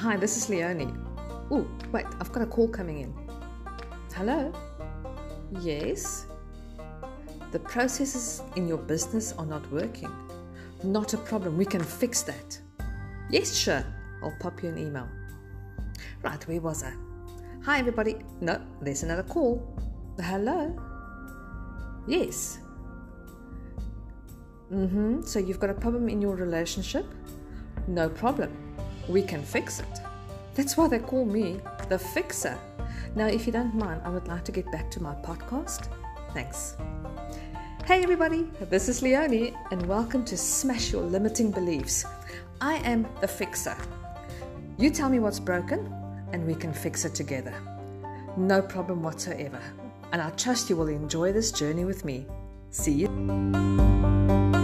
Hi, this is Leonie. Oh, wait, I've got a call coming in. Hello? Yes? The processes in your business are not working. Not a problem, we can fix that. Yes, sure. I'll pop you an email. Right, where was I? Hi, everybody. No, there's another call. Hello? Yes. Mm hmm. So you've got a problem in your relationship? No problem. We can fix it. That's why they call me the fixer. Now, if you don't mind, I would like to get back to my podcast. Thanks. Hey, everybody, this is Leonie, and welcome to Smash Your Limiting Beliefs. I am the fixer. You tell me what's broken, and we can fix it together. No problem whatsoever. And I trust you will enjoy this journey with me. See you.